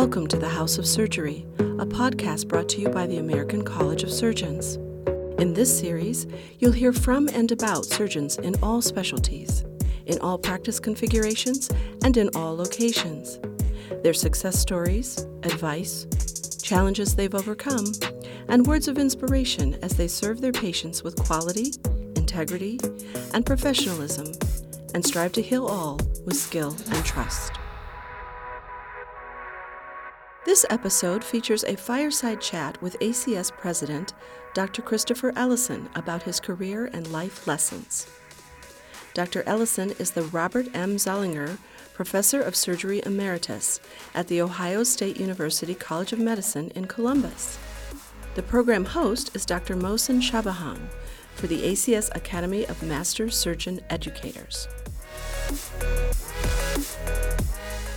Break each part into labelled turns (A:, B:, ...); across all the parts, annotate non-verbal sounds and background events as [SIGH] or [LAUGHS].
A: Welcome to the House of Surgery, a podcast brought to you by the American College of Surgeons. In this series, you'll hear from and about surgeons in all specialties, in all practice configurations, and in all locations. Their success stories, advice, challenges they've overcome, and words of inspiration as they serve their patients with quality, integrity, and professionalism, and strive to heal all with skill and trust. This episode features a fireside chat with ACS President Dr. Christopher Ellison about his career and life lessons. Dr. Ellison is the Robert M. Zollinger Professor of Surgery Emeritus at The Ohio State University College of Medicine in Columbus. The program host is Dr. Mohsen Shabahang for the ACS Academy of Master Surgeon Educators.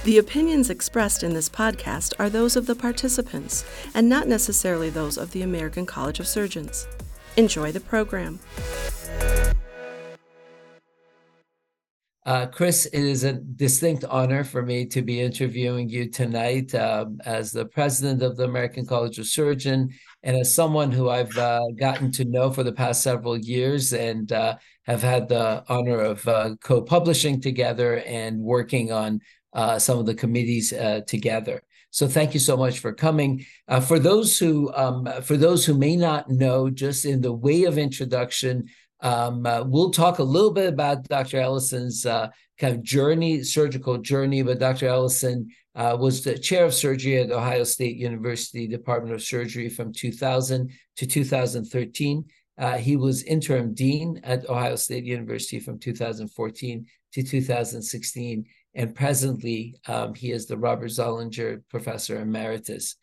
A: The opinions expressed in this podcast are those of the participants and not necessarily those of the American College of Surgeons. Enjoy the program.
B: Uh, Chris, it is a distinct honor for me to be interviewing you tonight um, as the president of the American College of Surgeon and as someone who I've uh, gotten to know for the past several years and uh, have had the honor of uh, co-publishing together and working on uh, some of the committees uh, together. So thank you so much for coming. Uh, for those who um, for those who may not know, just in the way of introduction, um, uh, we'll talk a little bit about Dr. Ellison's uh, kind of journey, surgical journey. But Dr. Ellison uh, was the chair of surgery at Ohio State University Department of Surgery from 2000 to 2013. he was interim dean at Ohio State University from 2014 to 2016 and presently um, he is the Robert Zollinger Professor Emeritus.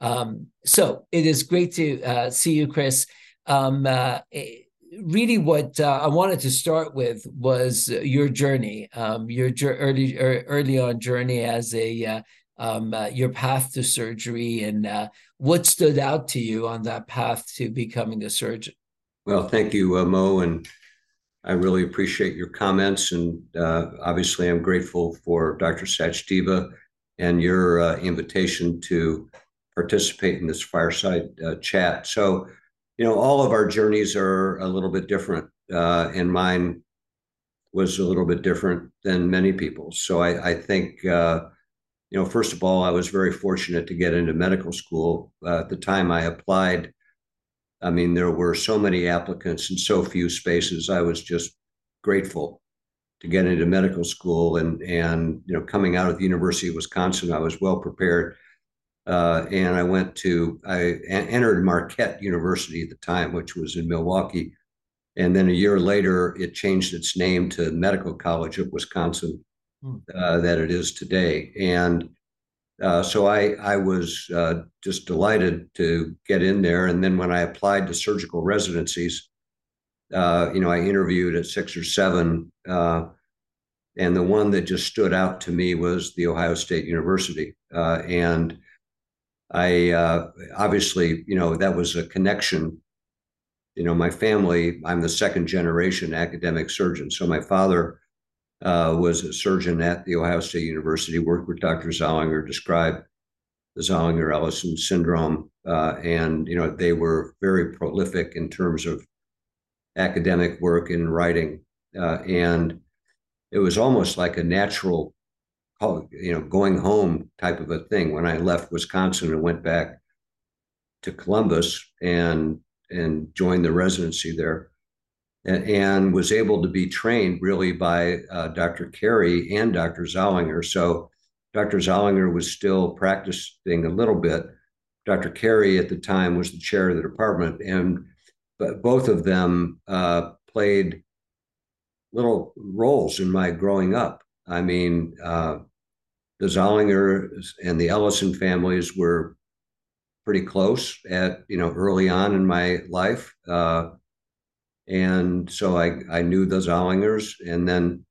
B: Um, so it is great to uh, see you, Chris. Um, uh, eh, really, what uh, I wanted to start with was your journey, um, your early er, early on journey as a uh, um, uh, your path to surgery, and uh, what stood out to you on that path to becoming a surgeon.
C: Well, thank you, Mo, and I really appreciate your comments, and uh, obviously, I'm grateful for Dr. Sachdeva and your uh, invitation to participate in this fireside uh, chat. So, you know, all of our journeys are a little bit different, uh, and mine was a little bit different than many people's. So, I, I think, uh, you know, first of all, I was very fortunate to get into medical school. Uh, at the time I applied, I mean, there were so many applicants and so few spaces. I was just grateful to get into medical school and and you know coming out of the University of Wisconsin, I was well prepared. Uh, and I went to I entered Marquette University at the time, which was in Milwaukee, and then a year later it changed its name to Medical College of Wisconsin, hmm. uh, that it is today. And uh, so I I was uh, just delighted to get in there, and then when I applied to surgical residencies, uh, you know, I interviewed at six or seven, uh, and the one that just stood out to me was the Ohio State University, uh, and I obviously, you know, that was a connection. You know, my family. I'm the second generation academic surgeon, so my father uh, was a surgeon at the Ohio State University, worked with Dr. Zollinger, described the Zollinger-Ellison syndrome, uh, and you know they were very prolific in terms of academic work and writing, uh, and it was almost like a natural, you know, going home type of a thing. When I left Wisconsin and went back to Columbus and and joined the residency there, and, was able to be trained really by uh, Dr. Carey and Dr. Zollinger. So Dr. Zollinger was still practicing a little bit. Dr. Carey at the time was the chair of the department, and but both of them uh, played little roles in my growing up. I mean, uh, the Zollinger and the Ellison families were pretty close at you know early on in my life. Uh, and so I, I knew the Zollingers. And then,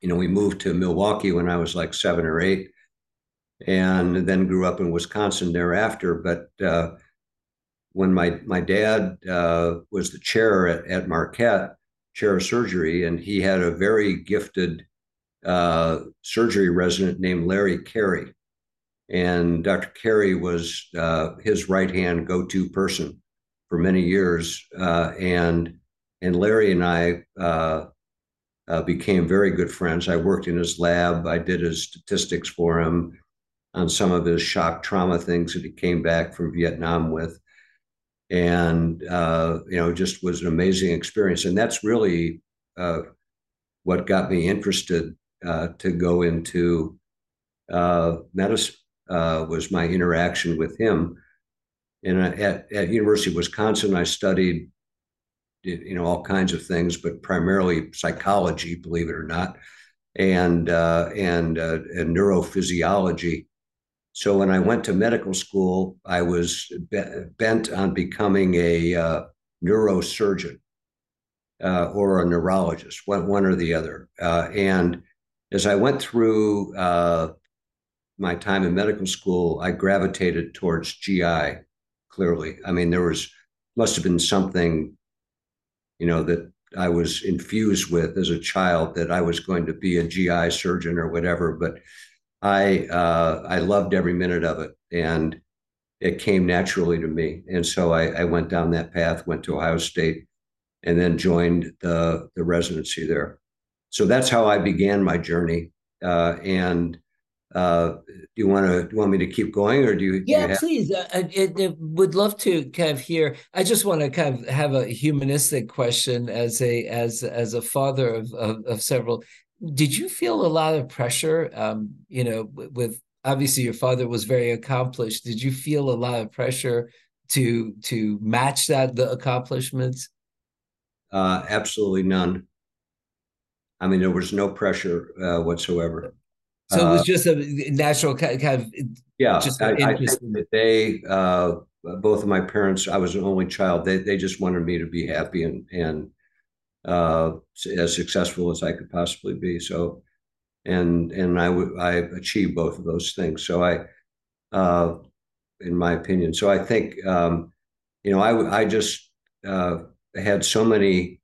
C: you know, we moved to Milwaukee when I was like seven or eight, and then grew up in Wisconsin thereafter. But uh, when my, my dad uh, was the chair at, at Marquette, chair of surgery, and he had a very gifted uh, surgery resident named Larry Carey. And Dr. Carey was uh, his right hand go to person for many years. Uh, and, and Larry and I uh, uh, became very good friends. I worked in his lab, I did his statistics for him on some of his shock trauma things that he came back from Vietnam with. And, uh, you know, just was an amazing experience. And that's really uh, what got me interested uh, to go into medicine was my interaction with him. And at, at University of Wisconsin, I studied, you know, all kinds of things, but primarily psychology, believe it or not, and uh, and, and neurophysiology. So when I went to medical school, I was bent on becoming a uh, neurosurgeon uh, or a neurologist, one, one or the other. Uh, and as I went through uh, my time in medical school, I gravitated towards GI. Clearly, I mean, there was must have been something, you know, that I was infused with as a child that I was going to be a GI surgeon or whatever. But I uh, I loved every minute of it, and it came naturally to me. And so I, I, went down that path, went to Ohio State, and then joined the the residency there. So that's how I began my journey. Uh, and uh, do you want to do you want me to keep going, or do you?
B: Yeah,
C: do you
B: please. I, I, I, would love to kind of hear. I just want to kind of have a humanistic question as a as as a father of of, of several did you feel a lot of pressure um, you know with obviously your father was very accomplished did you feel a lot of pressure to to match that the accomplishments
C: uh, absolutely none i mean there was no pressure uh, whatsoever
B: so it was uh, just a natural kind of
C: yeah just I, I think that they uh, both of my parents i was an only child they, they just wanted me to be happy and and uh, as successful as I could possibly be. So, and and I would I achieved both of those things. So I, uh, in my opinion, so I think um, you know I I just uh, had so many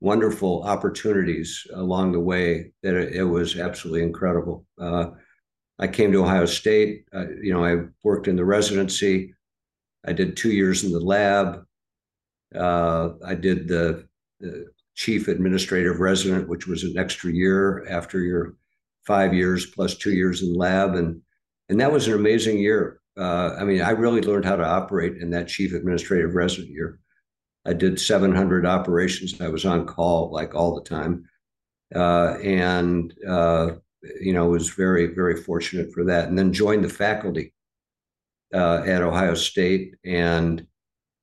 C: wonderful opportunities along the way that it, it was absolutely incredible. Uh, I came to Ohio State. Uh, you know, I worked in the residency. I did two years in the lab. Uh, I did the, the chief administrative resident, which was an extra year after your five years plus two years in lab, and and that was an amazing year. Uh, I mean, I really learned how to operate in that chief administrative resident year. I did 700 operations. I was on call like all the time, uh, and uh, you know was very very fortunate for that. And then joined the faculty uh, at Ohio State, and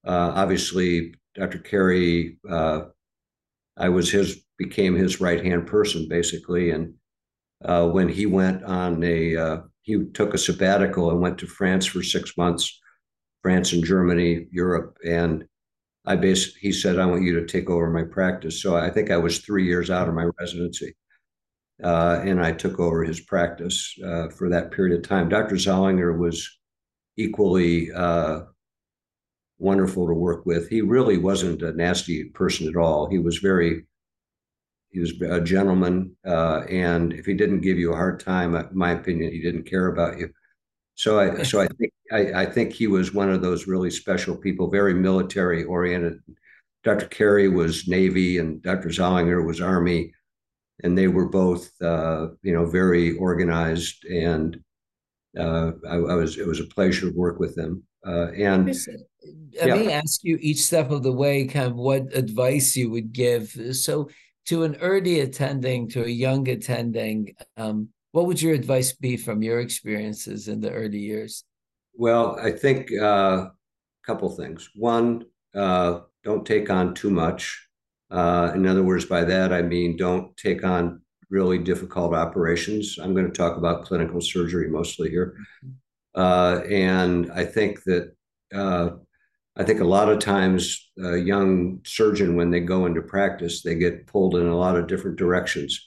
C: uh, obviously Dr. Carey uh, I was his became his right hand person basically. And uh, when he went on a he took a sabbatical and went to France for six months, France and Germany, Europe, and I basically he said I want you to take over my practice. So I think I was three years out of my residency. Uh, and I took over his practice uh, for that period of time. Dr. Zollinger was equally uh, wonderful to work with. He really wasn't a nasty person at all. He was very, he was a gentleman, uh, and if he didn't give you a hard time, in my opinion, he didn't care about you. So I, so I think I, I think he was one of those really special people, very military oriented. Dr. Carey was Navy, and Dr. Zollinger was Army, and they were both, uh, you know, very organized. And uh, I, I was it was a pleasure to work with them. Uh, and
B: let yeah. me ask you each step of the way, kind of what advice you would give. So, to an early attending, to a young attending, um, what would your advice be from your experiences in the early years?
C: Well, I think uh, a couple things. One, uh, don't take on too much. Uh, in other words, by that I mean don't take on really difficult operations. I'm going to talk about clinical surgery mostly here. Mm-hmm. Uh, and I think that uh, I think a lot of times a young surgeon, when they go into practice, they get pulled in a lot of different directions.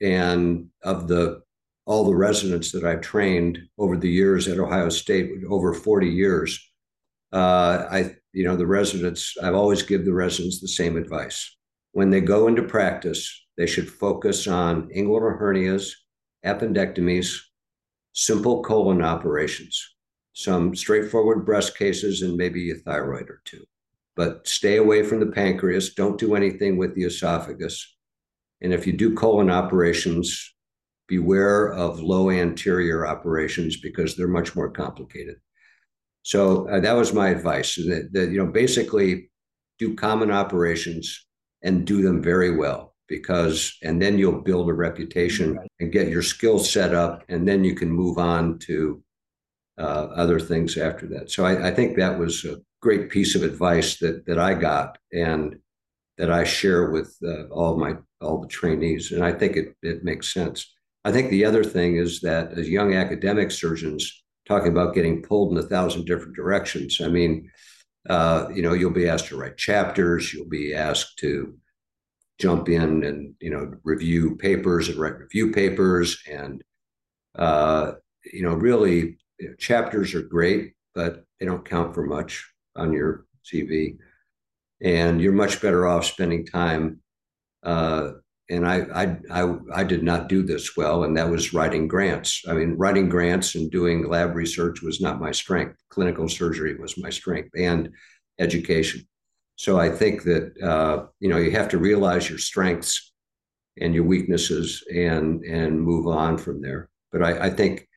C: And of the all the residents that I've trained over the years at Ohio State, over 40 years, uh, I you know the residents I've always give the residents the same advice. When they go into practice, they should focus on inguinal hernias, appendectomies, simple colon operations, some straightforward breast cases, and maybe a thyroid or two. But stay away from the pancreas. Don't do anything with the esophagus. And if you do colon operations, beware of low anterior operations because they're much more complicated. So uh, that was my advice that, that, you know, basically do common operations and do them very well because, and then you'll build a reputation right. and get your skill set up, and then you can move on to uh, other things after that. So I, I think that was a great piece of advice that that I got and that I share with uh, all my all the trainees, and I think it it makes sense. I think the other thing is that as young academic surgeons talking about getting pulled in a thousand different directions. I mean, uh, you know, you'll be asked to write chapters, you'll be asked to jump in and you know review papers and write review papers, and uh, you know, really, you know, chapters are great, but they don't count for much on your CV, and you're much better off spending time uh, and I, I, I, I did not do this well, and that was writing grants. I mean, writing grants and doing lab research was not my strength. Clinical surgery was my strength, and education. So I think that uh, you know you have to realize your strengths and your weaknesses, and and move on from there. But I, I think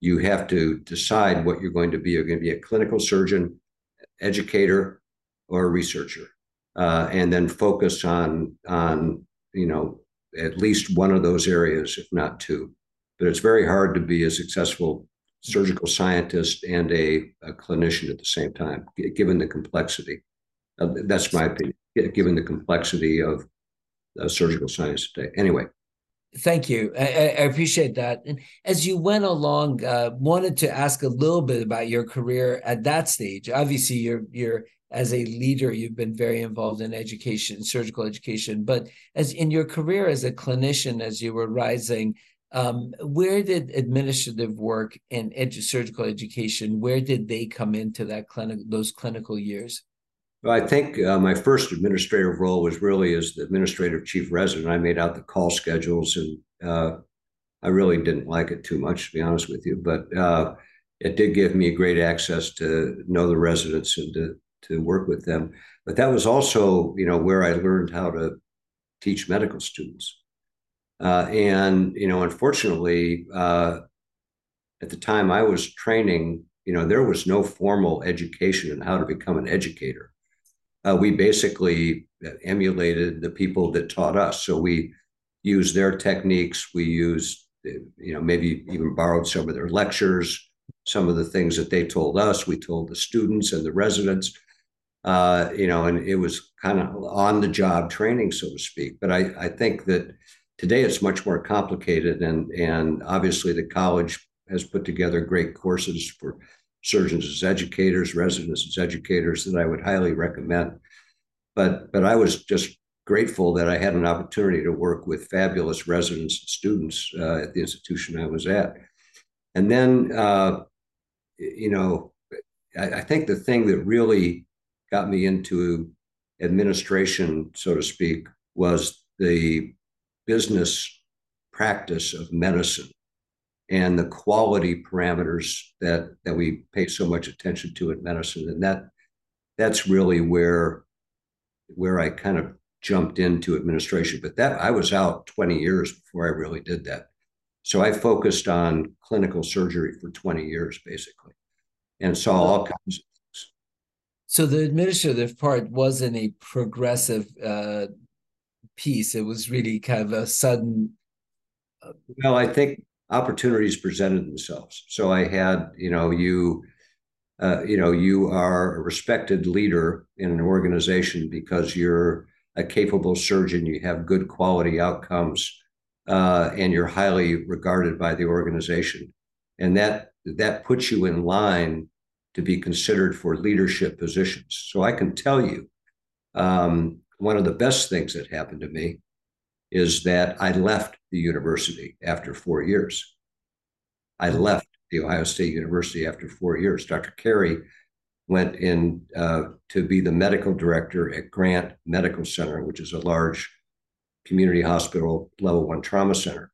C: you have to decide what you're going to be. You're going to be a clinical surgeon, educator, or a researcher, uh, and then focus on on you know, at least one of those areas, if not two. But it's very hard to be a successful surgical scientist and a, a clinician at the same time, given the complexity. Uh, that's my opinion, given the complexity of uh, surgical science today. Anyway.
B: Thank you. I, I, appreciate that. And as you went along, uh, wanted to ask a little bit about your career at that stage. Obviously, you're you're as a leader, you've been very involved in education, surgical education. But as in your career as a clinician, as you were rising, um, where did administrative work and edu- surgical education? Where did they come into that clinic those clinical years?
C: Well, I think uh, my first administrative role was really as the administrative chief resident. I made out the call schedules, and uh, I really didn't like it too much, to be honest with you. But uh, it did give me great access to know the residents and to to work with them. But that was also, you know, where I learned how to teach medical students. Uh, and you know, unfortunately, uh, at the time I was training, you know, there was no formal education in how to become an educator. Uh, we basically emulated the people that taught us. So we used their techniques. We used, you know, maybe even borrowed some of their lectures, some of the things that they told us. We told the students and the residents uh, you know, and it was kind of on the job training, so to speak. But I, I think that today it's much more complicated, and and obviously the college has put together great courses for surgeons as educators, residents as educators that I would highly recommend. But but I was just grateful that I had an opportunity to work with fabulous residents and students uh, at the institution I was at. And then, uh, you know, I, I, think the thing that really got me into administration, so to speak, was the business practice of medicine and the quality parameters that that we pay so much attention to in medicine. And that that's really where where I kind of jumped into administration. But that I was out 20 years before I really did that. So I focused on clinical surgery for 20 years basically and saw all kinds
B: so the administrative part wasn't a progressive uh, piece. It was really kind of a sudden.
C: Uh, well, I think opportunities presented themselves. So I had, you know, you, uh, you know, you are a respected leader in an organization because you're a capable surgeon. You have good quality outcomes, uh, and you're highly regarded by the organization, and that that puts you in line to be considered for leadership positions. So I can tell you, um, one of the best things that happened to me is that I left the university after four years. I left the Ohio State University after four years. Dr. Carey went in uh, to be the medical director at Grant Medical Center, which is a large community hospital level one trauma center.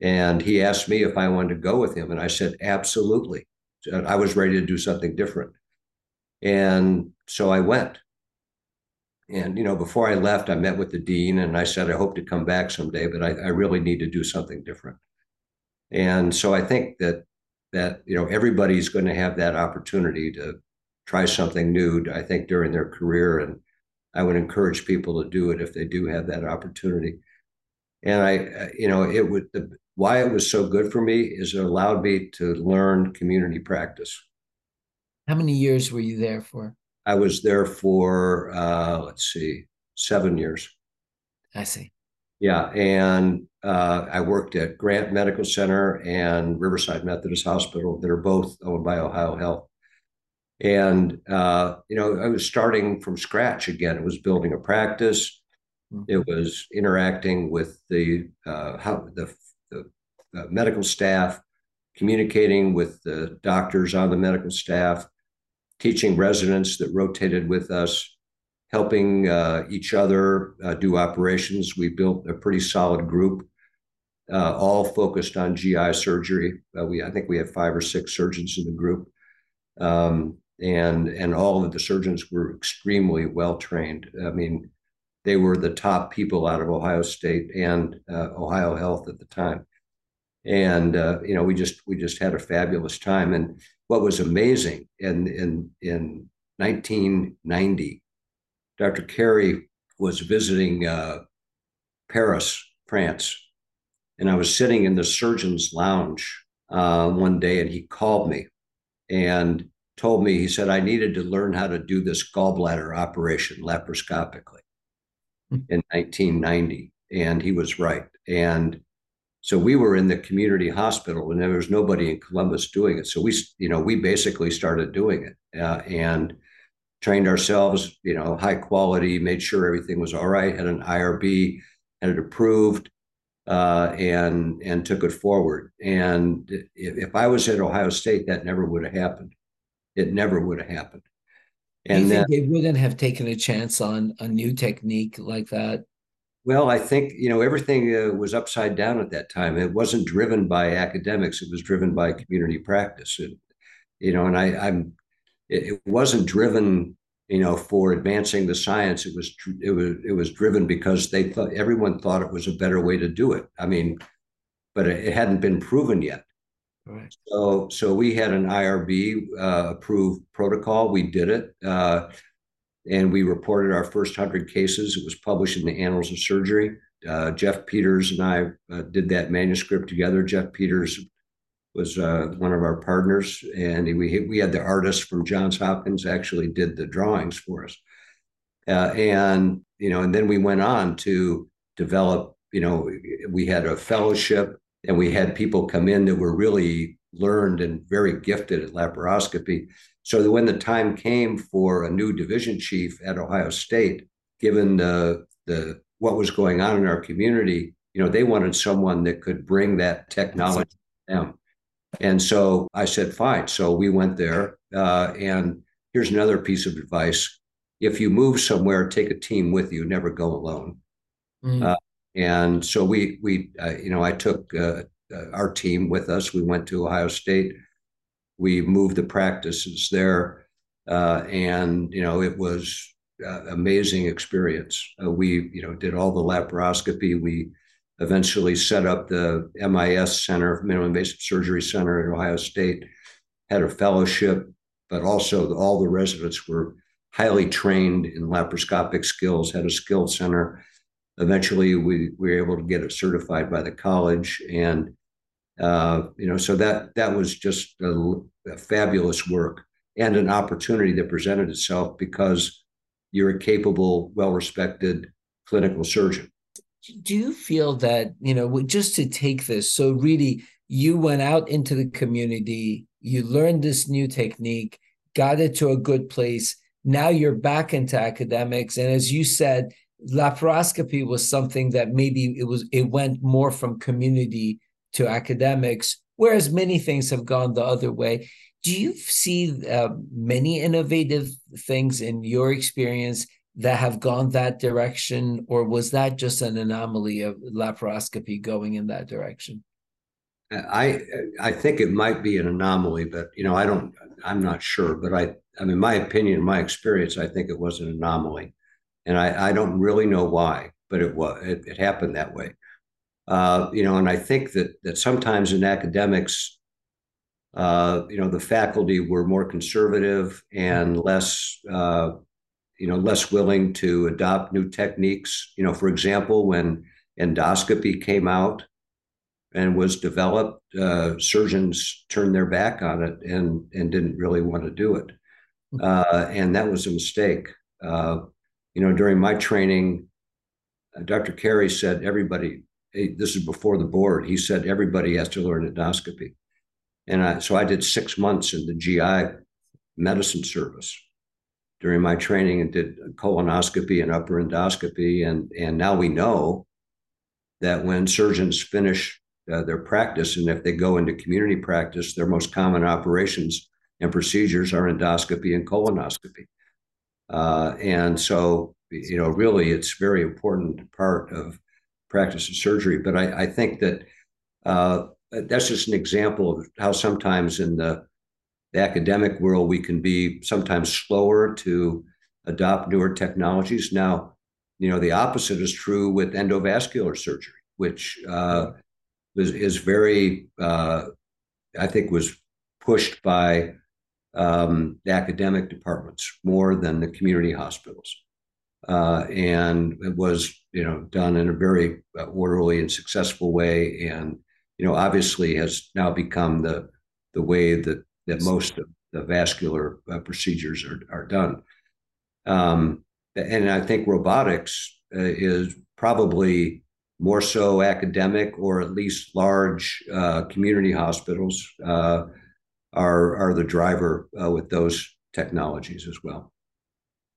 C: And he asked me if I wanted to go with him. And I said, absolutely. I was ready to do something different. And so I went. And, you know, before I left, I met with the dean and I said, I hope to come back someday, but I, I really need to do something different. And so I think that, that, you know, everybody's going to have that opportunity to try something new, I think, during their career. And I would encourage people to do it if they do have that opportunity. And I, you know, it would, the, why it was so good for me is it allowed me to learn community practice.
B: How many years were you there for?
C: I was there for uh, let's see, seven years.
B: I see.
C: Yeah, and uh, I worked at Grant Medical Center and Riverside Methodist Hospital that are both owned by Ohio Health. And uh, you know, I was starting from scratch again. It was building a practice. Mm-hmm. It was interacting with the uh, how the, the medical staff, communicating with the doctors on the medical staff, teaching residents that rotated with us, helping uh, each other uh, do operations. We built a pretty solid group, uh, all focused on GI surgery. Uh, we, I think we had five or six surgeons in the group. Um, and, and all of the surgeons were extremely well trained. I mean, they were the top people out of Ohio State and uh, Ohio Health at the time. And uh, you know we just we just had a fabulous time. And what was amazing in in in 1990 dr carey was visiting uh, paris france. And i was sitting in the surgeon's lounge uh, one day and he called me and told me he said i needed to learn how to do this gallbladder operation laparoscopically. In 1990 and he was right and so we were in the community hospital and there was nobody in Columbus doing it. So we, you know, we basically started doing it uh, and trained ourselves, you know, high quality, made sure everything was all right, had an IRB, had it approved, uh, and and took it forward. And if, if, I was at Ohio State, that never would have happened. It never would have happened.
B: And you think then, they wouldn't have taken a chance on a new technique like that?
C: Well, I think you know everything uh, was upside down at that time. It wasn't driven by academics; it was driven by community practice. And, you know, and I, I'm, it, wasn't driven, you know, for advancing the science. It was, it was, it was driven because they thought everyone thought it was a better way to do it. I mean, but it hadn't been proven yet. Right. So, so we had an IRB uh, approved protocol. We did it. Uh, and we reported our first 100 cases. It was published in the Annals of Surgery. Uh, Jeff Peters and I uh, did that manuscript together. Jeff Peters was uh, one of our partners, and we we had the artist from Johns Hopkins actually did the drawings for us. Uh, and you know, and then we went on to develop. You know, we had a fellowship, and we had people come in that were really learned and very gifted at laparoscopy so that when the time came for a new division chief at Ohio State, given the the what was going on in our community, you know, they wanted someone that could bring that technology to them. And so I said, fine. So we went there. Uh, and here's another piece of advice: if you move somewhere, take a team with you. Never go alone. Mm. Uh, and so we we uh, you know I took uh, uh, our team with us. We went to Ohio State we moved the practices there, uh, and you know it was amazing experience. Uh, we you know did all the laparoscopy. We eventually set up the MIS Center, Minimally Invasive Surgery Center at Ohio State. Had a fellowship, but also all the residents were highly trained in laparoscopic skills. Had a skill center. Eventually, we, we were able to get it certified by the college and uh, you know, so that that was just a, a fabulous work and an opportunity that presented itself because you're a capable, well-respected clinical surgeon.
B: Do you feel that you know just to take this? So really, you went out into the community, you learned this new technique, got it to a good place. Now you're back into academics, and as you said, laparoscopy was something that maybe it was it went more from community to academics, whereas many things have gone the other way. Do you see uh, many innovative things in your experience that have gone that direction, or was that just an anomaly of laparoscopy going in that direction?
C: I I think it might be an anomaly, but you know I don't I'm not sure. But I I mean my opinion, my experience, I think it was an anomaly, and I I don't really know why, but it was it, it happened that way. Uh, you know, and I think that that sometimes in academics, uh, you know, the faculty were more conservative and less, uh, you know, less willing to adopt new techniques. You know, for example, when endoscopy came out and was developed, uh, surgeons turned their back on it and and didn't really want to do it, uh, and that was a mistake. Uh, you know, during my training, Dr. Carey said everybody this is before the board. He said everybody has to learn endoscopy. And I, so I did six months in the GI medicine service during my training and did colonoscopy and upper endoscopy. And, and now we know that when surgeons finish uh, their practice and if they go into community practice, their most common operations and procedures are endoscopy and colonoscopy. Uh, and so, you know, really, it's very important part of practice of surgery. But I, I think that uh, that's just an example of how sometimes in the, the, academic world we can be sometimes slower to adopt newer technologies. Now, you know, the opposite is true with endovascular surgery, which uh, is, is very, uh, I think, was pushed by um, the academic departments more than the community hospitals uh, and it was you know done in a very uh, orderly and successful way, and you know obviously has now become the the way that that most of the vascular uh, procedures are are done. Um, and I think robotics uh, is probably more so academic or at least large uh, community hospitals uh, are are the driver with those technologies as well.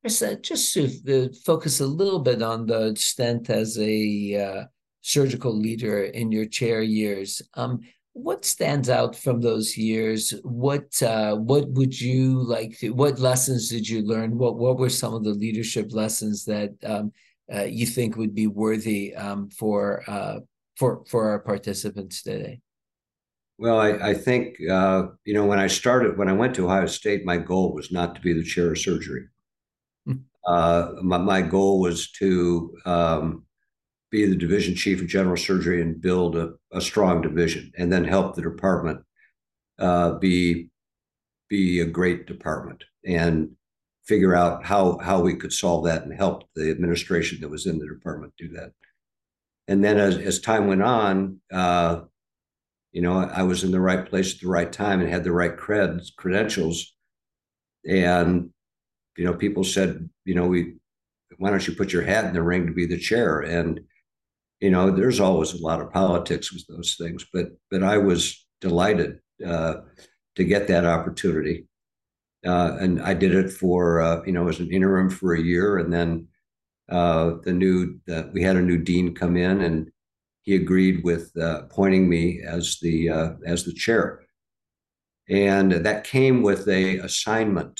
B: Uh, just to focus a little bit on the Stent as a uh, surgical leader in your chair years. Um, what stands out from those years? What uh, what would you like? To, what lessons did you learn? What what were some of the leadership lessons that um, uh, you think would be worthy um, for uh, for for our participants today?
C: Well, I, I think uh, you know when I started when I went to Ohio State, my goal was not to be the chair of surgery. Uh, my, my, goal was to um, be the division chief of general surgery and build a, a strong division, and then help the department uh, be be a great department and figure out how how we could solve that and help the administration that was in the department do that. And then as as time went on, uh, you know, I was in the right place at the right time and had the right creds credentials, and you know, people said, you know, we, why don't you put your hat in the ring to be the chair? And, you know, there's always a lot of politics with those things, but, but I was delighted uh, to get that opportunity. Uh, and I did it for, uh, you know, as an interim for a year. And then uh, the new, we had a new dean come in and he agreed with uh, appointing me as the, uh, as the chair. And that came with a assignment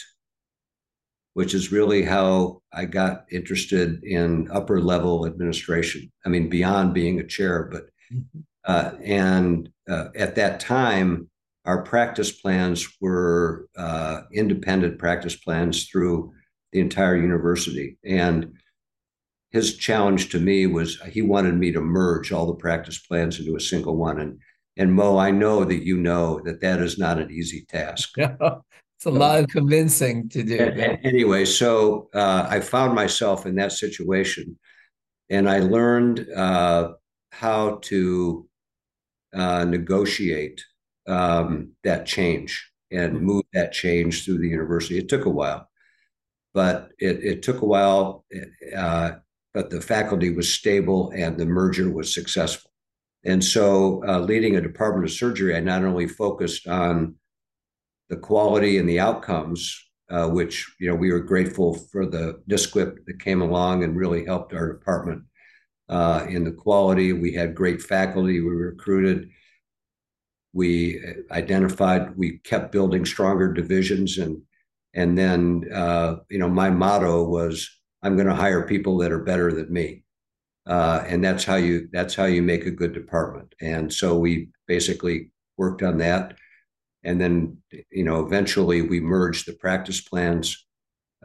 C: which is really how I got interested in upper level administration. I mean, beyond being a chair, but mm-hmm. uh, and uh, at that time, our practice plans were uh, independent practice plans through the entire university. And his challenge to me was he wanted me to merge all the practice plans into a single one. And and Mo, I know that you know that that is not an easy task. [LAUGHS]
B: It's a lot of convincing to do.
C: Anyway, so uh, I found myself in that situation, and I learned uh, how to uh, negotiate um, that change and mm-hmm. move that change through the university. It took a while, but it, it took a while. Uh, but the faculty was stable and the merger was successful. And so, uh, leading a department of surgery, I not only focused on the quality and the outcomes, uh, which you know we were grateful for the NSQIP that came along and really helped our department uh, in the quality. We had great faculty. We recruited. We identified. We kept building stronger divisions, and and then uh, you know my motto was I'm going to hire people that are better than me. uh, and that's how you that's how you make a good department. And so we basically worked on that, and then you know eventually we merged the practice plans,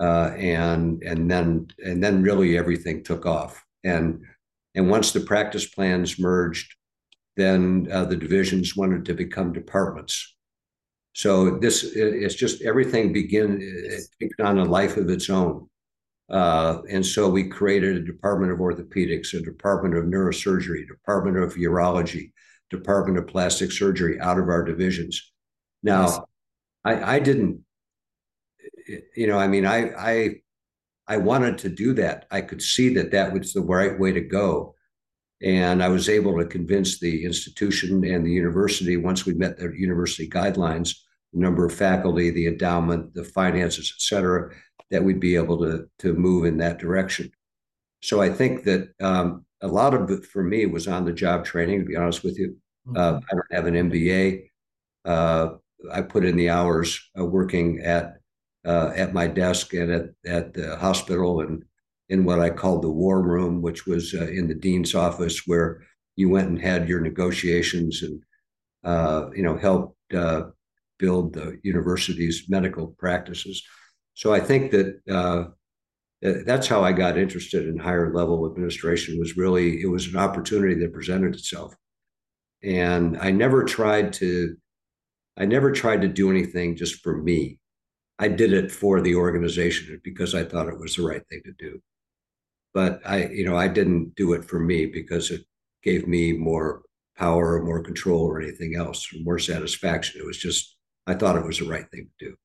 C: uh, and and then and then really everything took off. And and once the practice plans merged, then uh, the divisions wanted to become departments. So this it's just everything begin it on a life of its own. Uh, and so we created a department of orthopedics, a department of neurosurgery, department of urology, department of plastic surgery out of our divisions. Now, yes. I, I didn't, you know, I mean, I, I, I wanted to do that. I could see that that was the right way to go. And I was able to convince the institution and the university, once we met their university guidelines, number of faculty, the endowment, the finances, et cetera, that we'd be able to, to move in that direction. So I think that um, a lot of it for me was on the job training, to be honest with you. Mm-hmm. Uh, I don't have an MBA. Uh, I put in the hours uh, working at uh, at my desk and at, at the hospital and in what I called the war room, which was uh, in the dean's office where you went and had your negotiations and uh, you know helped build the university's medical practices. So I think that uh, that's how I got interested in higher level administration. Was really it was an opportunity that presented itself, and I never tried to. I never tried to do anything just for me. I did it for the organization because I thought it was the right thing to do. But I, you know, I didn't do it for me because it gave me more power or more control or anything else, or more satisfaction. It was just I thought it was the right thing to do.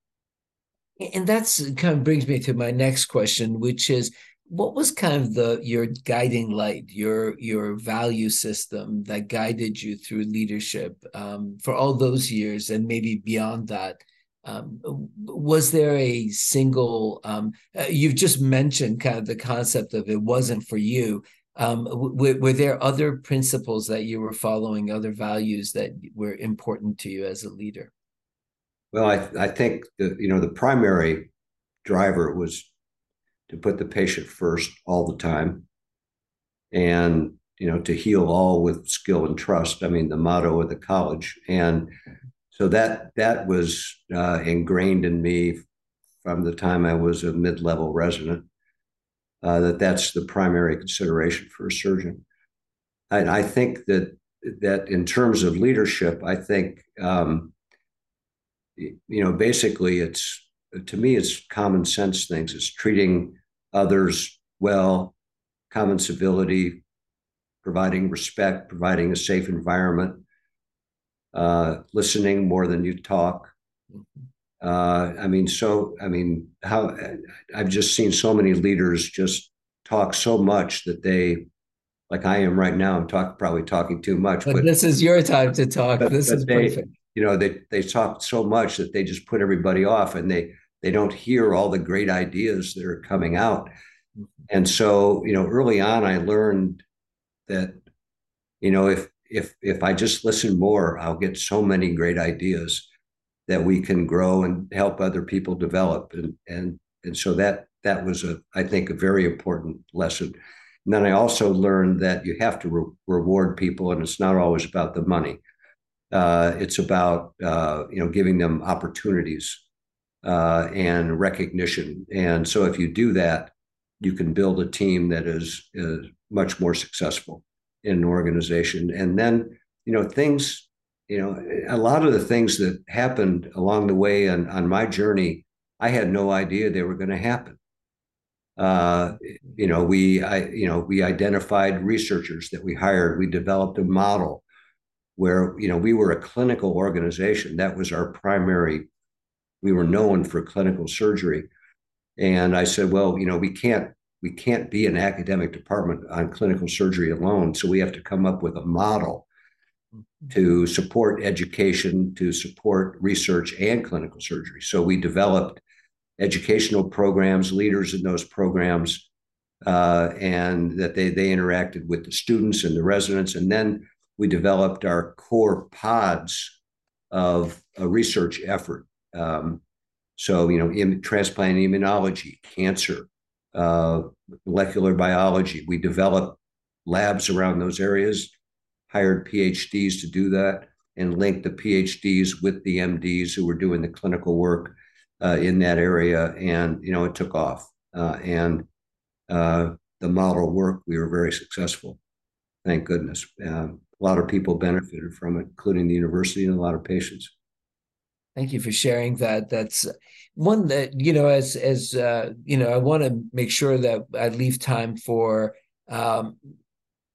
B: And that's kind of brings me to my next question, which is what was kind of the your guiding light, your your value system that guided you through leadership um, for all those years and maybe beyond that? Um, was there a single? Um, uh, you've just mentioned kind of the concept of it wasn't for you. Um, w- were there other principles that you were following, other values that were important to you as a leader?
C: Well, I, I think that, you know, the primary driver was to put the patient first all the time and, you know, to heal all with skill and trust. I mean, the motto of the college. And so that, that was uh, ingrained in me from the time I was a mid-level resident, uh, that that's the primary consideration for a surgeon. And I think that, that in terms of leadership, I think, um, you know, basically it's to me it's common sense things. It's treating others well, common civility, providing respect, providing a safe environment, uh, listening more than you talk. Uh, I mean, so I mean, how I've just seen so many leaders just talk so much that they, like I am right now, I'm talk probably talking too much.
B: But, but this is your time to talk. But, this but is they, perfect
C: you know they they talk so much that they just put everybody off and they they don't hear all the great ideas that are coming out. And so you know early on i learned that you know if if if i just listen more i'll get so many great ideas that we can grow and help other people develop. And and and so that that was a i think a very important lesson. And then i also learned that you have to re- reward people and it's not always about the money uh, it's about uh, you know giving them opportunities uh, and recognition. And so if you do that, you can build a team that is, is much more successful in an organization. And then you know things, you know, a lot of the things that happened along the way on, on my journey, I had no idea they were going to happen. Uh, you know, we, I, you know, we identified researchers that we hired. We developed a model where you know we were a clinical organization. That was our primary we were known for clinical surgery. And i said well you know we can't we can't be an academic department on clinical surgery alone so we have to come up with a model mm-hmm. to support education to support research and clinical surgery. So we developed educational programs leaders in those programs uh, and that they they interacted with the students and the residents. And then we developed our core pods of a research effort. Um, so, you know, in transplant immunology, cancer, uh, molecular biology. We developed labs around those areas, hired PhDs to do that, and linked the PhDs with the MDs who were doing the clinical work uh, in that area. And, you know, it took off. Uh, and uh, the model worked. We were very successful. Thank goodness. Um, a lot of people benefited from it, including the university and a lot of patients.
B: Thank you for sharing that. That's one that you know, as as uh, you know, I want to make sure that I leave time for um,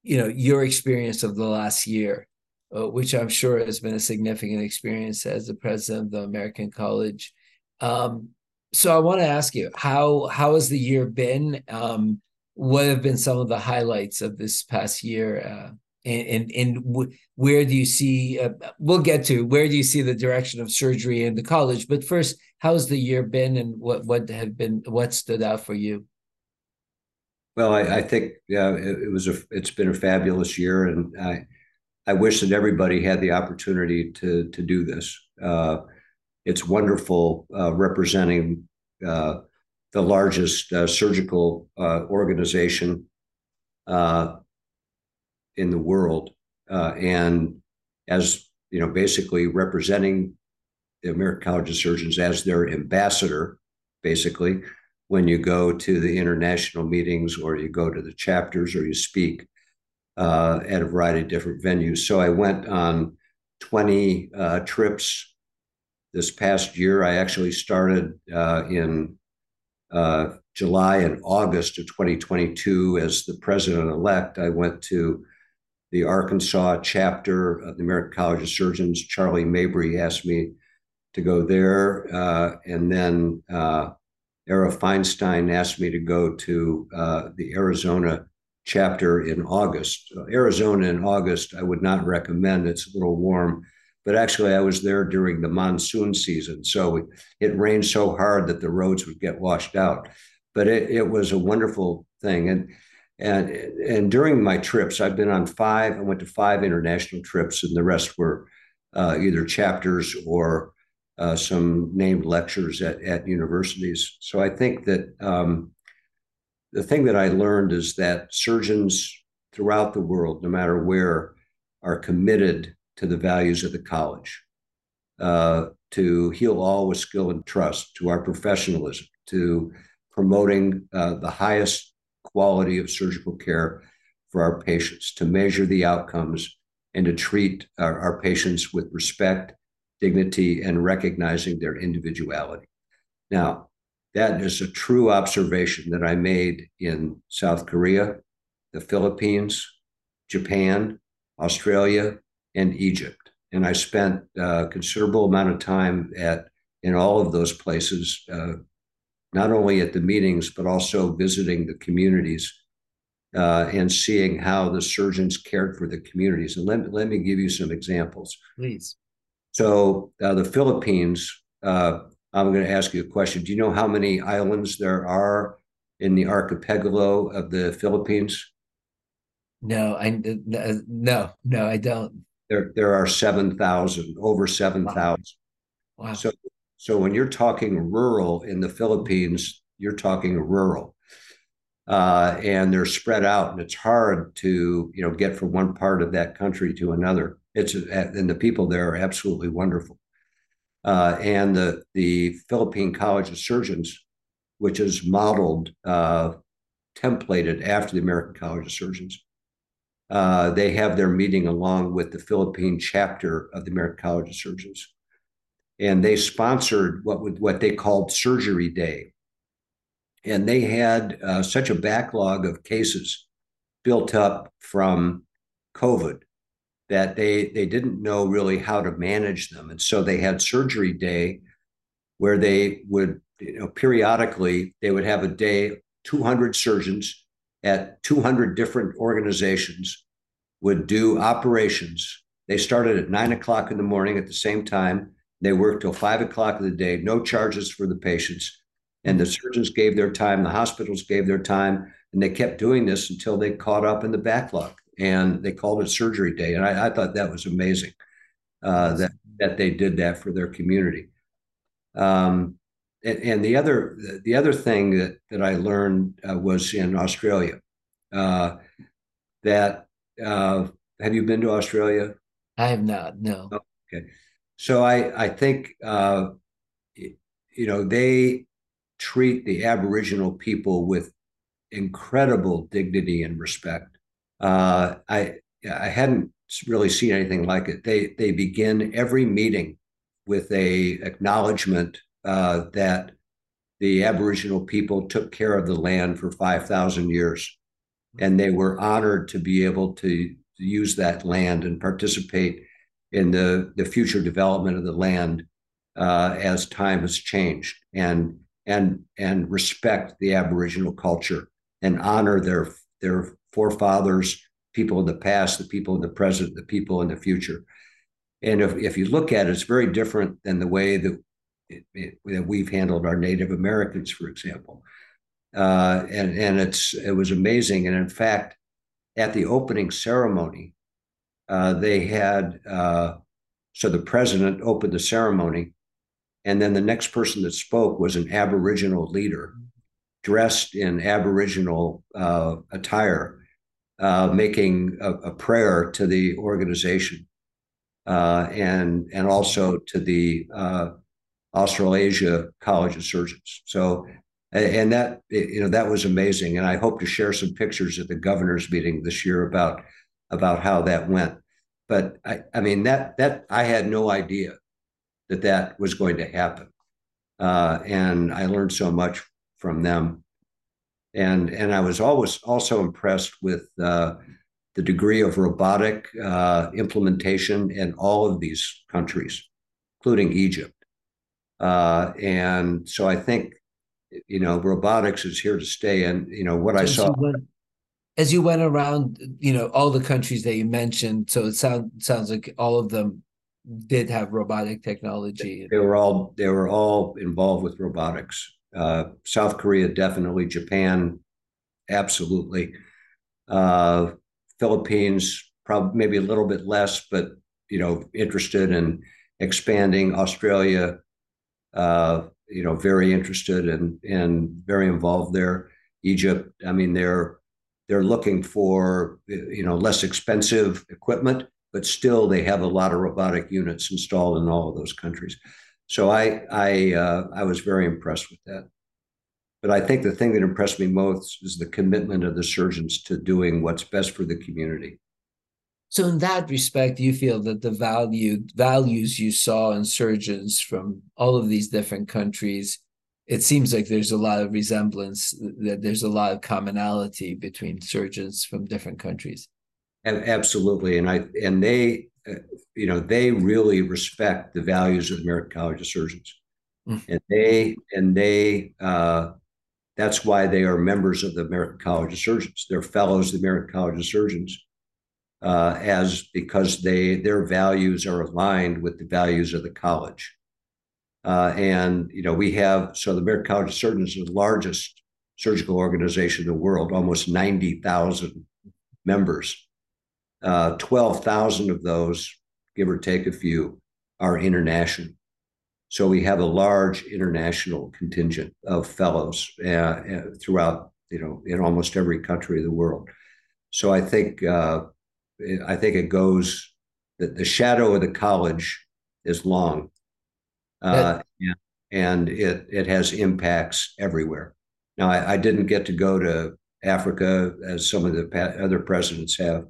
B: you know your experience of the last year, uh, which I'm sure has been a significant experience as the president of the American College. Um, so I want to ask you how how has the year been? Um, what have been some of the highlights of this past year? Uh, and and, and where do you see uh, we'll get to where do you see the direction of surgery in the college? But first how's the year been and what what have been what stood out for you?
C: Well i, I think yeah it, it was a it's been a fabulous year and i i wish that everybody had the opportunity to to do this. Uh, it's wonderful uh, representing uh, the largest uh, surgical uh, organization. Uh, in the world, uh, and as you know, basically representing the American College of Surgeons as their ambassador, basically, when you go to the international meetings or you go to the chapters or you speak uh, at a variety of different venues. So I went on 20 uh, trips this past year. I actually started uh, in uh, July and August of 2022 as the president elect. I went to the Arkansas chapter of the American College of Surgeons. Charlie Mabry asked me to go there. Uh, and then uh, Ara Feinstein asked me to go to uh, the Arizona chapter in August. Arizona in August, I would not recommend. It's a little warm. But actually, I was there during the monsoon season. So it rained so hard that the roads would get washed out. But it, it was a wonderful thing. And and and during my trips, I've been on five. I went to five international trips, and the rest were uh, either chapters or uh, some named lectures at at universities. So I think that um, the thing that I learned is that surgeons throughout the world, no matter where, are committed to the values of the college. Uh, to heal all with skill and trust, to our professionalism, to promoting uh, the highest quality of surgical care for our patients, to measure the outcomes, and to treat our, our patients with respect, dignity, and recognizing their individuality. Now, that is a true observation that I made in South Korea, the Philippines, Japan, Australia, and Egypt. And I spent a considerable amount of time at in all of those places, uh, not only at the meetings, but also visiting the communities uh, and seeing how the surgeons cared for the communities. And let, let me give you some examples.
B: Please.
C: So, uh, the Philippines, uh, I'm going to ask you a question. Do you know how many islands there are in the archipelago of the Philippines?
B: No, I no, no, I don't.
C: There, there are seven thousand, over seven thousand.
B: Wow. wow.
C: So so when you're talking rural in the Philippines, you're talking rural. Uh, and they're spread out, and it's hard to you know get from one part of that country to another. It's and the people there are absolutely wonderful. Uh, and the the Philippine College of Surgeons, which is modeled, uh, templated after the American College of Surgeons, uh, they have their meeting along with the Philippine chapter of the American College of Surgeons and they sponsored what would, what they called Surgery Day, and they had uh, such a backlog of cases built up from COVID that they they didn't know really how to manage them, and so they had Surgery Day, where they would you know periodically they would have a day 200 surgeons at 200 different organizations would do operations. They started at nine o'clock in the morning at the same time they worked till five o'clock of the day, no charges for the patients. And the surgeons gave their time, the hospitals gave their time, and they kept doing this until they caught up in the backlog. And they called it Surgery Day. And I, I thought that was amazing uh, that, that they did that for their community. Um, and, and, the other the other thing that, that I learned uh, was in Australia. Uh, that uh, have you been to Australia?
B: I have not. No.
C: Oh, okay, so I I think uh, you know they treat the Aboriginal people with incredible dignity and respect. Uh, I I hadn't really seen anything like it. They they begin every meeting with a acknowledgement uh, that the Aboriginal people took care of the land for five thousand years, and they were honored to be able to use that land and participate in the the future development of the land uh, as time has changed, and and and respect the Aboriginal culture and honor their their forefathers, people in the past, the people in the present, the people in the future. And if, if you look at it, it's very different than the way that, it, it, that we've handled our Native Americans, for example. Uh, and and it's it was amazing. And in fact, at the opening ceremony, uh, they had uh, so the president opened the ceremony, and then the next person that spoke was an Aboriginal leader dressed in Aboriginal uh, attire, uh, making a, a, prayer to the organization uh, and and also to the Australasia College of Surgeons. So, and that you know that was amazing, and I hope to share some pictures at the governor's meeting this year about about how that went. But I, I mean that that I had no idea that that was going to happen, uh, and I learned so much from them. And and I was always also impressed with uh, the degree of robotic uh, implementation in all of these countries, including Egypt. Uh, and so I think you know robotics is here to stay. And you know what I saw.
B: Went, as you went around, you know all the countries that you mentioned, so it sounds sounds like all of them did have robotic technology.
C: They were all they were all involved with robotics. Uh, South Korea, definitely. Japan, absolutely. Uh, Philippines, probably maybe a little bit less, but you know, interested in expanding. Australia, uh, you know, very interested and and very involved there. Egypt, I mean, they're they're looking for you know less expensive equipment, but still they have a lot of robotic units installed in all of those countries. So I I uh, I was very impressed with that. But I think the thing that impressed me most is the commitment of the surgeons to doing what's best for the community.
B: So in that respect, you feel that the value values you saw in surgeons from all of these different countries, it seems like there's a lot of resemblance, that there's a lot of commonality between surgeons from different countries.
C: Absolutely, and I and they uh, you know, they really respect the values of the American College of Surgeons, mm. and they and they uh, that's why they are members of the American College of Surgeons. They're fellows of the American College of Surgeons, uh, as because they their values are aligned with the values of the college. Uh, and you know, we have so the American College of Surgeons is the largest surgical organization in the world, almost ninety thousand members. Uh, 12,000 of those, give or take a few, are international. So we have a large international contingent of fellows uh, uh, throughout, you know, in almost every country of the world. So I think uh, I think it goes that the shadow of the college is long, uh, and, and it it has impacts everywhere. Now I, I, didn't get to go to Africa as some of the other presidents have,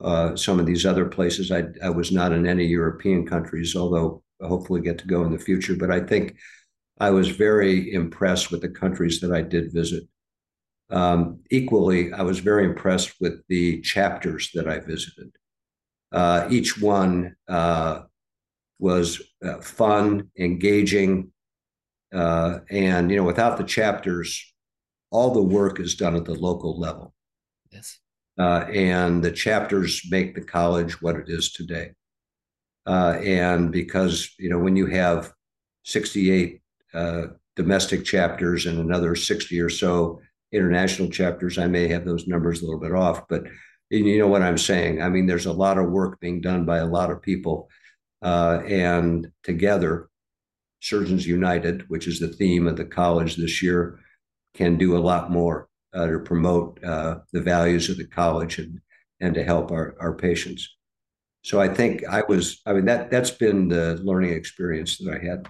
C: uh, some of these other places. I, I was not in any European countries, although I hopefully get to go in the future. But I think I was very impressed with the countries that I did visit. Um, equally, I was very impressed with the chapters that I visited. Uh, each one uh, was uh, fun, engaging, uh, and you know, without the chapters, all the work is done at the local level.
B: Yes
C: uh, and the chapters make the college what it is today. Uh, and because you know when you have 68 uh, domestic chapters and another 60 or so international chapters, I may have those numbers a little bit off, but you know what I'm saying. I mean, there's a lot of work being done by a lot of people, and together, Surgeons United, which is the theme of the college this year, can do a lot more uh, to promote uh, the values of the college and and to help our, our patients. So I think I was, I mean, that that's been the learning experience that I had.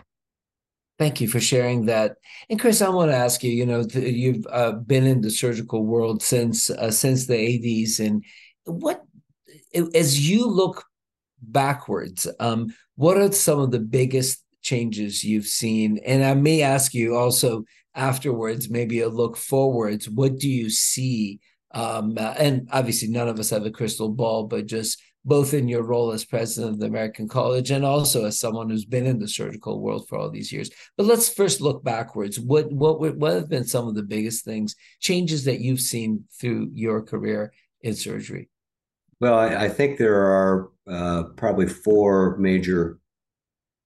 B: Thank you for sharing that. And Chris, I want to ask you. You know, you've uh, been in the surgical world since uh, since the '80s, and what, as you look backwards, um, what are some of the biggest changes you've seen? And I may ask you also afterwards, maybe a look forwards. What do you see? Um, and obviously, none of us have a crystal ball, but just both in your role as president of the American College and also as someone who's been in the surgical world for all these years. But let's first look backwards. What what what have been some of the biggest things, changes that you've seen through your career in surgery?
C: Well, I, I think there are uh, probably four major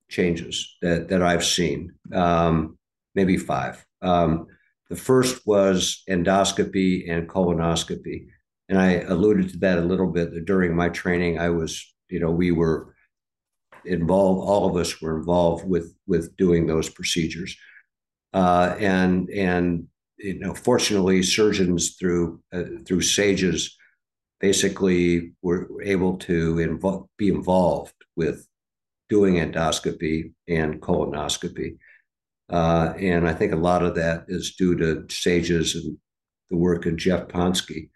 C: changes that that I've seen, um, maybe five. Um, the first was endoscopy and colonoscopy and I alluded to that a little bit during my training. I was, you know, we were involved. All of us were involved with with doing those procedures, uh, and and you know, fortunately, surgeons through uh, through SAGES basically we were able to invo- be involved with doing endoscopy and colonoscopy. Uh, and I think a lot of that is due to SAGES and the work of Jeff Ponsky.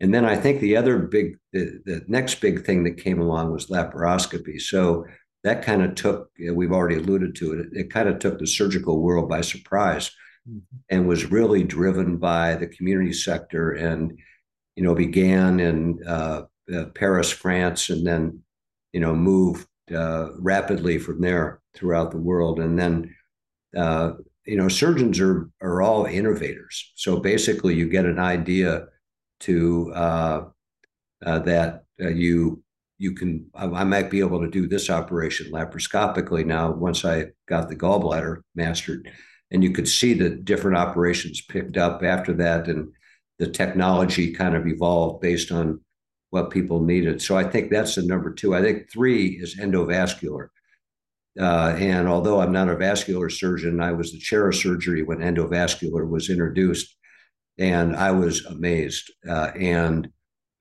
C: And then I think the other big, the, the next big thing that came along was laparoscopy. So that kind of took, we've already alluded to it, it kind of took the surgical world by surprise mm-hmm. and was really driven by the community sector and, you know, began in uh, uh, Paris, France, and then, you know, moved uh, rapidly from there throughout the world. And then, uh, you know, surgeons are, are all innovators. So basically, you get an idea to uh, that you you can I, might be able to do this operation laparoscopically now once I got the gallbladder mastered, and you could see the different operations picked up after that, and the technology kind of evolved based on what people needed. So I think that's the number two. I think three is endovascular. Uh, and although I'm not a vascular surgeon, I was the chair of surgery when endovascular was introduced and I was amazed. Uh, and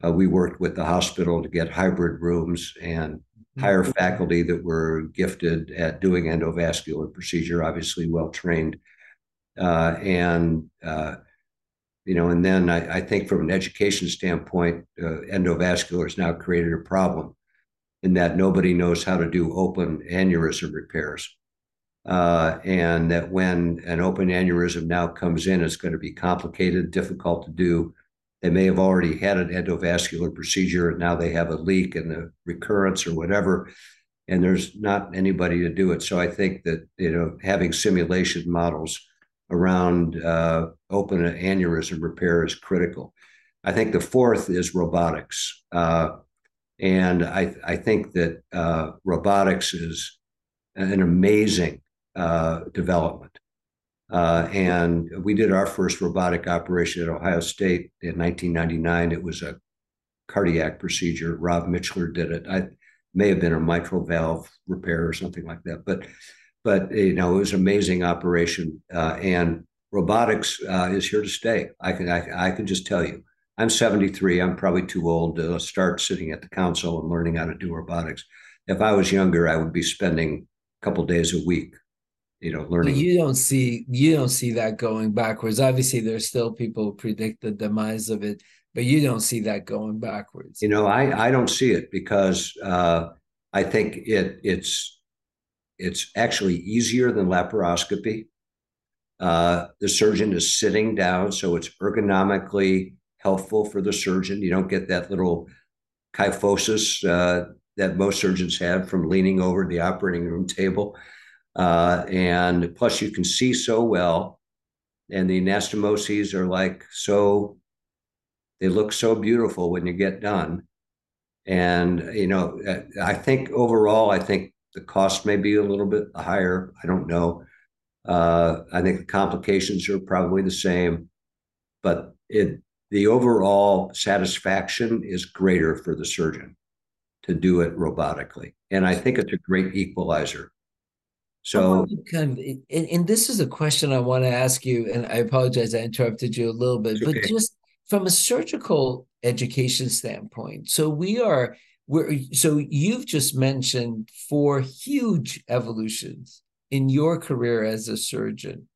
C: uh, we worked with the hospital to get hybrid rooms and mm-hmm. hire faculty that were gifted at doing endovascular procedure, obviously well trained. Uh, and uh, you know, and then I, I, think from an education standpoint, uh, endovascular has now created a problem in that nobody knows how to do open aneurysm repairs uh, and that when an open aneurysm now comes in, it's going to be complicated, difficult to do. They may have already had an endovascular procedure, and now they have a leak and a recurrence or whatever, and there's not anybody to do it. So I think that you know having simulation models around uh, open aneurysm repair is critical. I think the fourth is robotics, uh, and I I think that uh, robotics is an amazing uh, development. Uh, and we did our first robotic operation at Ohio State in 1999. It was a cardiac procedure. Rob Michler did it. I may have been a mitral valve repair or something like that. But but you know it was an amazing operation. Uh, and robotics uh, is here to stay. I can I, I can just tell you. I'm 73. I'm probably too old to start sitting at the console and learning how to do robotics. If I was younger, I would be spending a couple days a week you know learning
B: you don't see you don't see that going backwards obviously there's still people who predict the demise of it but you don't see that going backwards
C: you know i i don't see it because uh, i think it it's it's actually easier than laparoscopy uh, the surgeon is sitting down so it's ergonomically helpful for the surgeon you don't get that little kyphosis uh, that most surgeons have from leaning over the operating room table uh, and plus, you can see so well. And the anastomoses are like so, they look so beautiful when you get done. And, you know, I think overall, I think the cost may be a little bit higher. I don't know. Uh, I think the complications are probably the same, but it the overall satisfaction is greater for the surgeon to do it robotically. And I think it's a great equalizer. So,
B: kind of, and, and, this is a question I want to ask you, and I apologize I interrupted you a little bit, but just from a surgical education standpoint, so we are so you've just mentioned four huge evolutions in your career as a surgeon.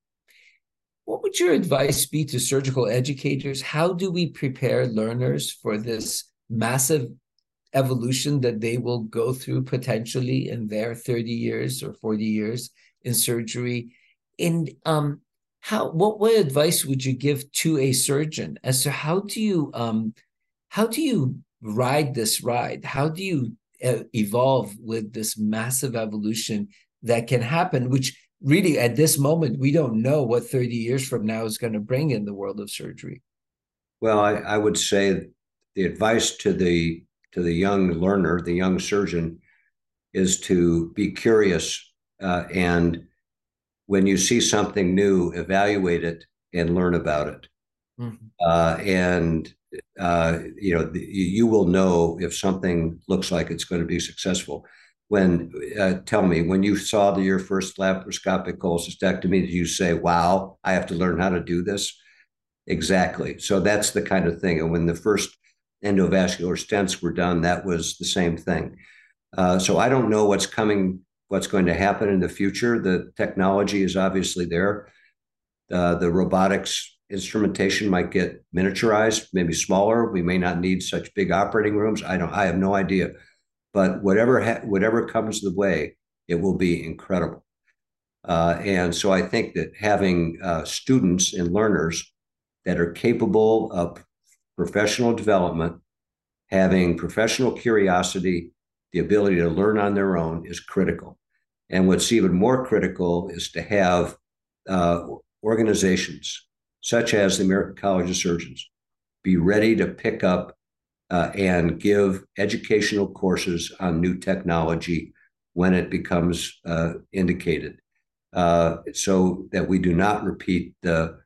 B: What would your advice be to surgical educators? How do we prepare learners for this massive evolution that they will go through potentially in their 30 years or 40 years in surgery? And um, how what what advice would you give to a surgeon as to how do you um, how do you ride this ride? How do you uh, evolve with this massive evolution that can happen, which really at this moment we don't know what 30 years from now is going to bring in the world of surgery
C: well I, I, would say the advice to the to the young learner the young surgeon is to be curious uh, and when you see something new evaluate it and learn about it mm-hmm. uh, and uh, you know the, you will know if something looks like it's going to be successful. When uh, tell me when you saw the, your first laparoscopic cholecystectomy did you say wow i have to learn how to do this? Exactly. So that's the kind of thing. And when the first endovascular stents were done that was the same thing. Uh, so i don't know what's coming what's going to happen in the future. The technology is obviously there. Uh, the robotics instrumentation might get miniaturized maybe smaller we may not need such big operating rooms i don't i have no idea but whatever ha- whatever comes the way, it will be incredible. Uh, and so I think that having uh, students and learners that are capable of professional development, having professional curiosity, the ability to learn on their own is critical. And what's even more critical is to have uh, organizations such as the American College of Surgeons be ready to pick up uh, and give educational courses on new technology when it becomes uh, indicated, uh, so that we do not repeat the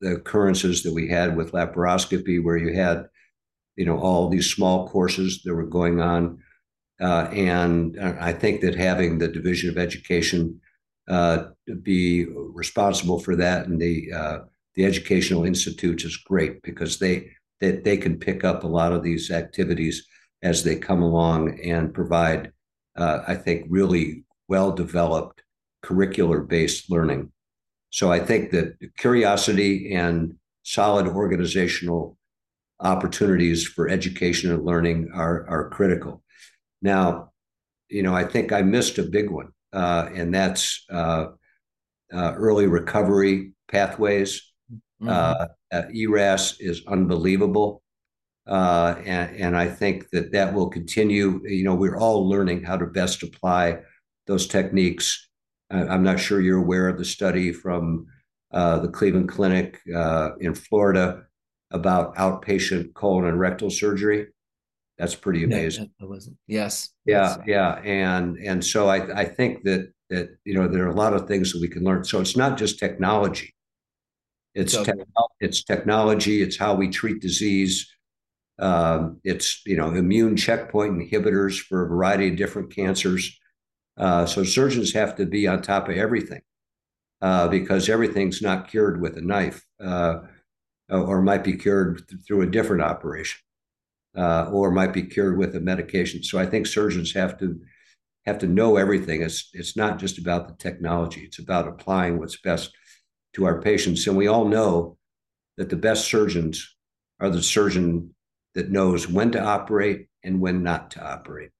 C: the occurrences that we had with laparoscopy, where you had, you know, all these small courses that were going on, uh, and I think that having the Division of Education uh, be responsible for that and the uh, the educational institutes is great because they that they can pick up a lot of these activities as they come along and provide, uh, I think, really well developed curricular based learning. So I think that curiosity and solid organizational opportunities for education and learning are, are critical. Now, you know, I think I missed a big one, and that's uh, uh early recovery pathways. Mm-hmm. Uh, uh, ERAS is unbelievable. Uh, and, and I think that that will continue. You know, we're all learning how to best apply those techniques. I'm not sure you're aware of the study from uh, the Cleveland Clinic uh, in Florida about outpatient colon and rectal surgery. That's pretty amazing.
B: No, wasn't. Yes.
C: Yeah, yes. yeah, and and so I I think that that you know there are a lot of things that we can learn. So it's not just technology. It's te- it's technology. It's how we treat disease. Um, it's you know immune checkpoint inhibitors for a variety of different cancers. Uh, so surgeons have to be on top of everything uh, because everything's not cured with a knife, uh, or might be cured th- through a different operation, uh, or might be cured with a medication. So I think surgeons have to have to know everything. It's it's not just about the technology. It's about applying what's best to our patients. And we all know that the best surgeons are the surgeon that knows when to operate and when not to operate.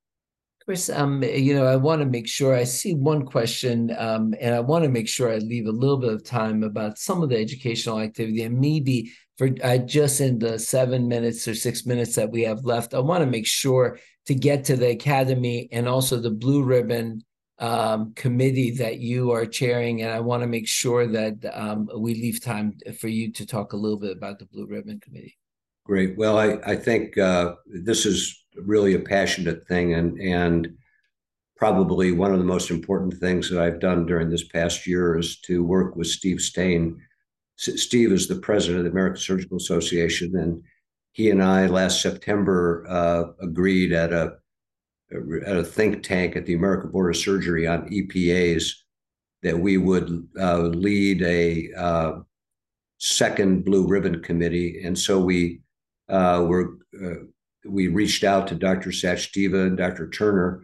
B: Chris, um, you know, I want to make sure I see one question, um, and I want to make sure I leave a little bit of time about some of the educational activity, and maybe for uh, just in the seven minutes or six minutes that we have left, I want to make sure to get to the academy and also the blue ribbon um, committee that you are chairing, and I want to make sure that um, we leave time for you to talk a little bit about the Blue Ribbon Committee.
C: Great. Well, I, I think uh, this is really a passionate thing, and and probably one of the most important things that I've done during this past year is to work with Steve Stain. S- Steve is the president of the American Surgical Association, and he and I last September uh, agreed at a at a think tank at the American Board of Surgery on EPAs that we would uh, lead a uh, second Blue Ribbon Committee, and so we uh, were uh, we reached out to Dr. Sachdeva and Dr. Turner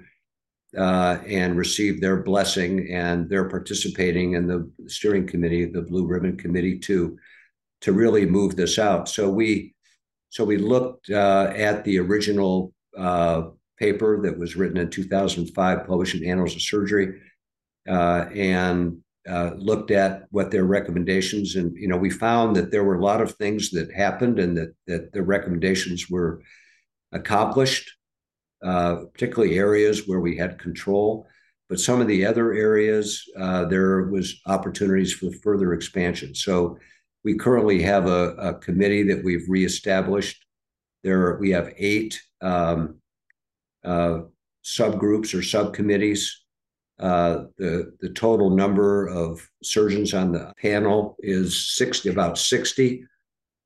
C: uh, and received their blessing, and they're participating in the steering committee, the Blue Ribbon Committee, to to really move this out. So we so we looked uh, at the original uh, paper that was written in 2005, published in Annals of Surgery, uh, and uh, looked at what their recommendations and you know we found that there were a lot of things that happened and that that the recommendations were accomplished uh, particularly areas where we had control but some of the other areas uh, there was opportunities for further expansion. So we currently have a, a committee that we've reestablished. There we have eight um, uh, subgroups or subcommittees. Uh, the the total number of surgeons on the panel is 60, about 60,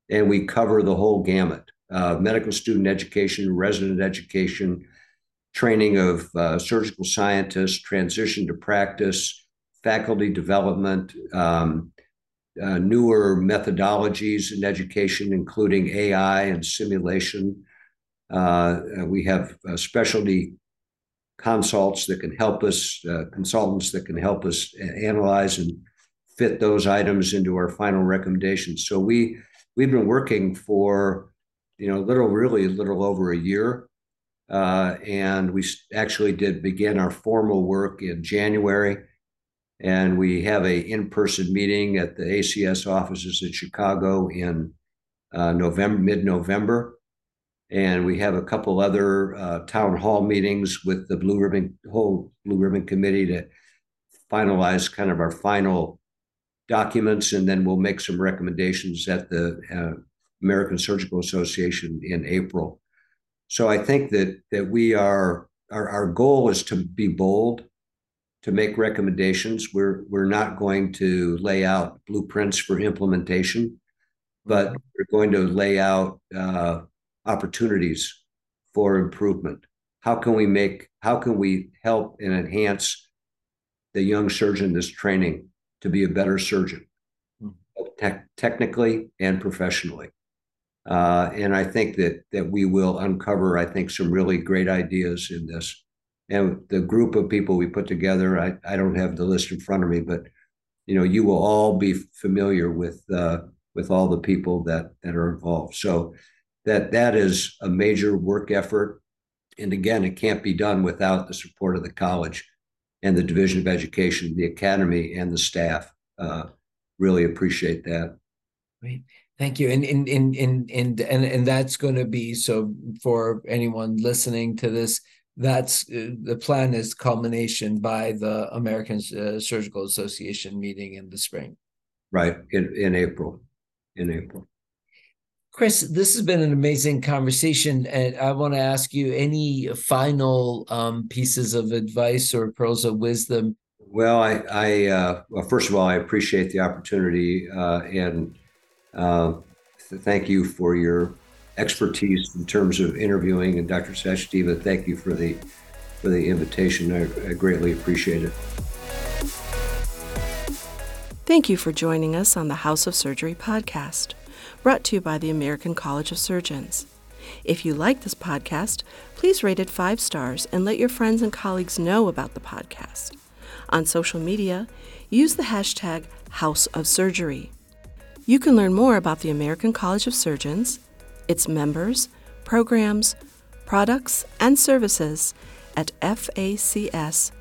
C: and we cover the whole gamut: uh, medical student education, resident education, training of uh, surgical scientists, transition to practice, faculty development, um, uh, newer methodologies in education, including AI and simulation. Uh, we have specialty consults that can help us, uh, consultants that can help us analyze and fit those items into our final recommendations. So we we've been working for you know little really a little over a year, uh, and we actually did begin our formal work in January, and we have a in-person meeting at the ACS offices in Chicago in uh, November mid November and we have a couple other uh, town hall meetings with the Blue Ribbon whole Blue Ribbon Committee to finalize kind of our final documents, and then we'll make some recommendations at the uh, American Surgical Association in April. So I think that that we are our, our goal is to be bold, to make recommendations. We're we're not going to lay out blueprints for implementation, but we're going to lay out uh, opportunities for improvement? How can we make, how can we help and enhance the young surgeon that's training to be a better surgeon, mm. te- technically and professionally? Uh, and I think that that we will uncover, I think, some really great ideas in this. And the group of people we put together, I, I don't have the list in front of me, but you know, you will all be familiar with uh, with all the people that that are involved. So that that is a major work effort. And again, it can't be done without the support of the college and the Division of Education, the academy, and the staff. Uh, really appreciate that.
B: Great. Thank you. And and and and and and, and that's going to be so for anyone listening to this. That's uh, the plan is culmination by the American uh, Surgical Association meeting in the spring.
C: Right in in April. In April.
B: Chris, this has been an amazing conversation, and I want to ask you any final um, pieces of advice or pearls of wisdom.
C: Well, I, I uh, well, first of all, I appreciate the opportunity, uh, and uh, thank you for your expertise in terms of interviewing. And Dr. Sachdeva, thank you for the for the invitation. I, I greatly appreciate it.
A: Thank you for joining us on the House of Surgery podcast brought to you by the American College of Surgeons. If you like this podcast, please rate it five stars and let your friends and colleagues know about the podcast. On social media, use the hashtag House of Surgery. You can learn more about the American College of Surgeons, its members, programs, products, and services at facs.org.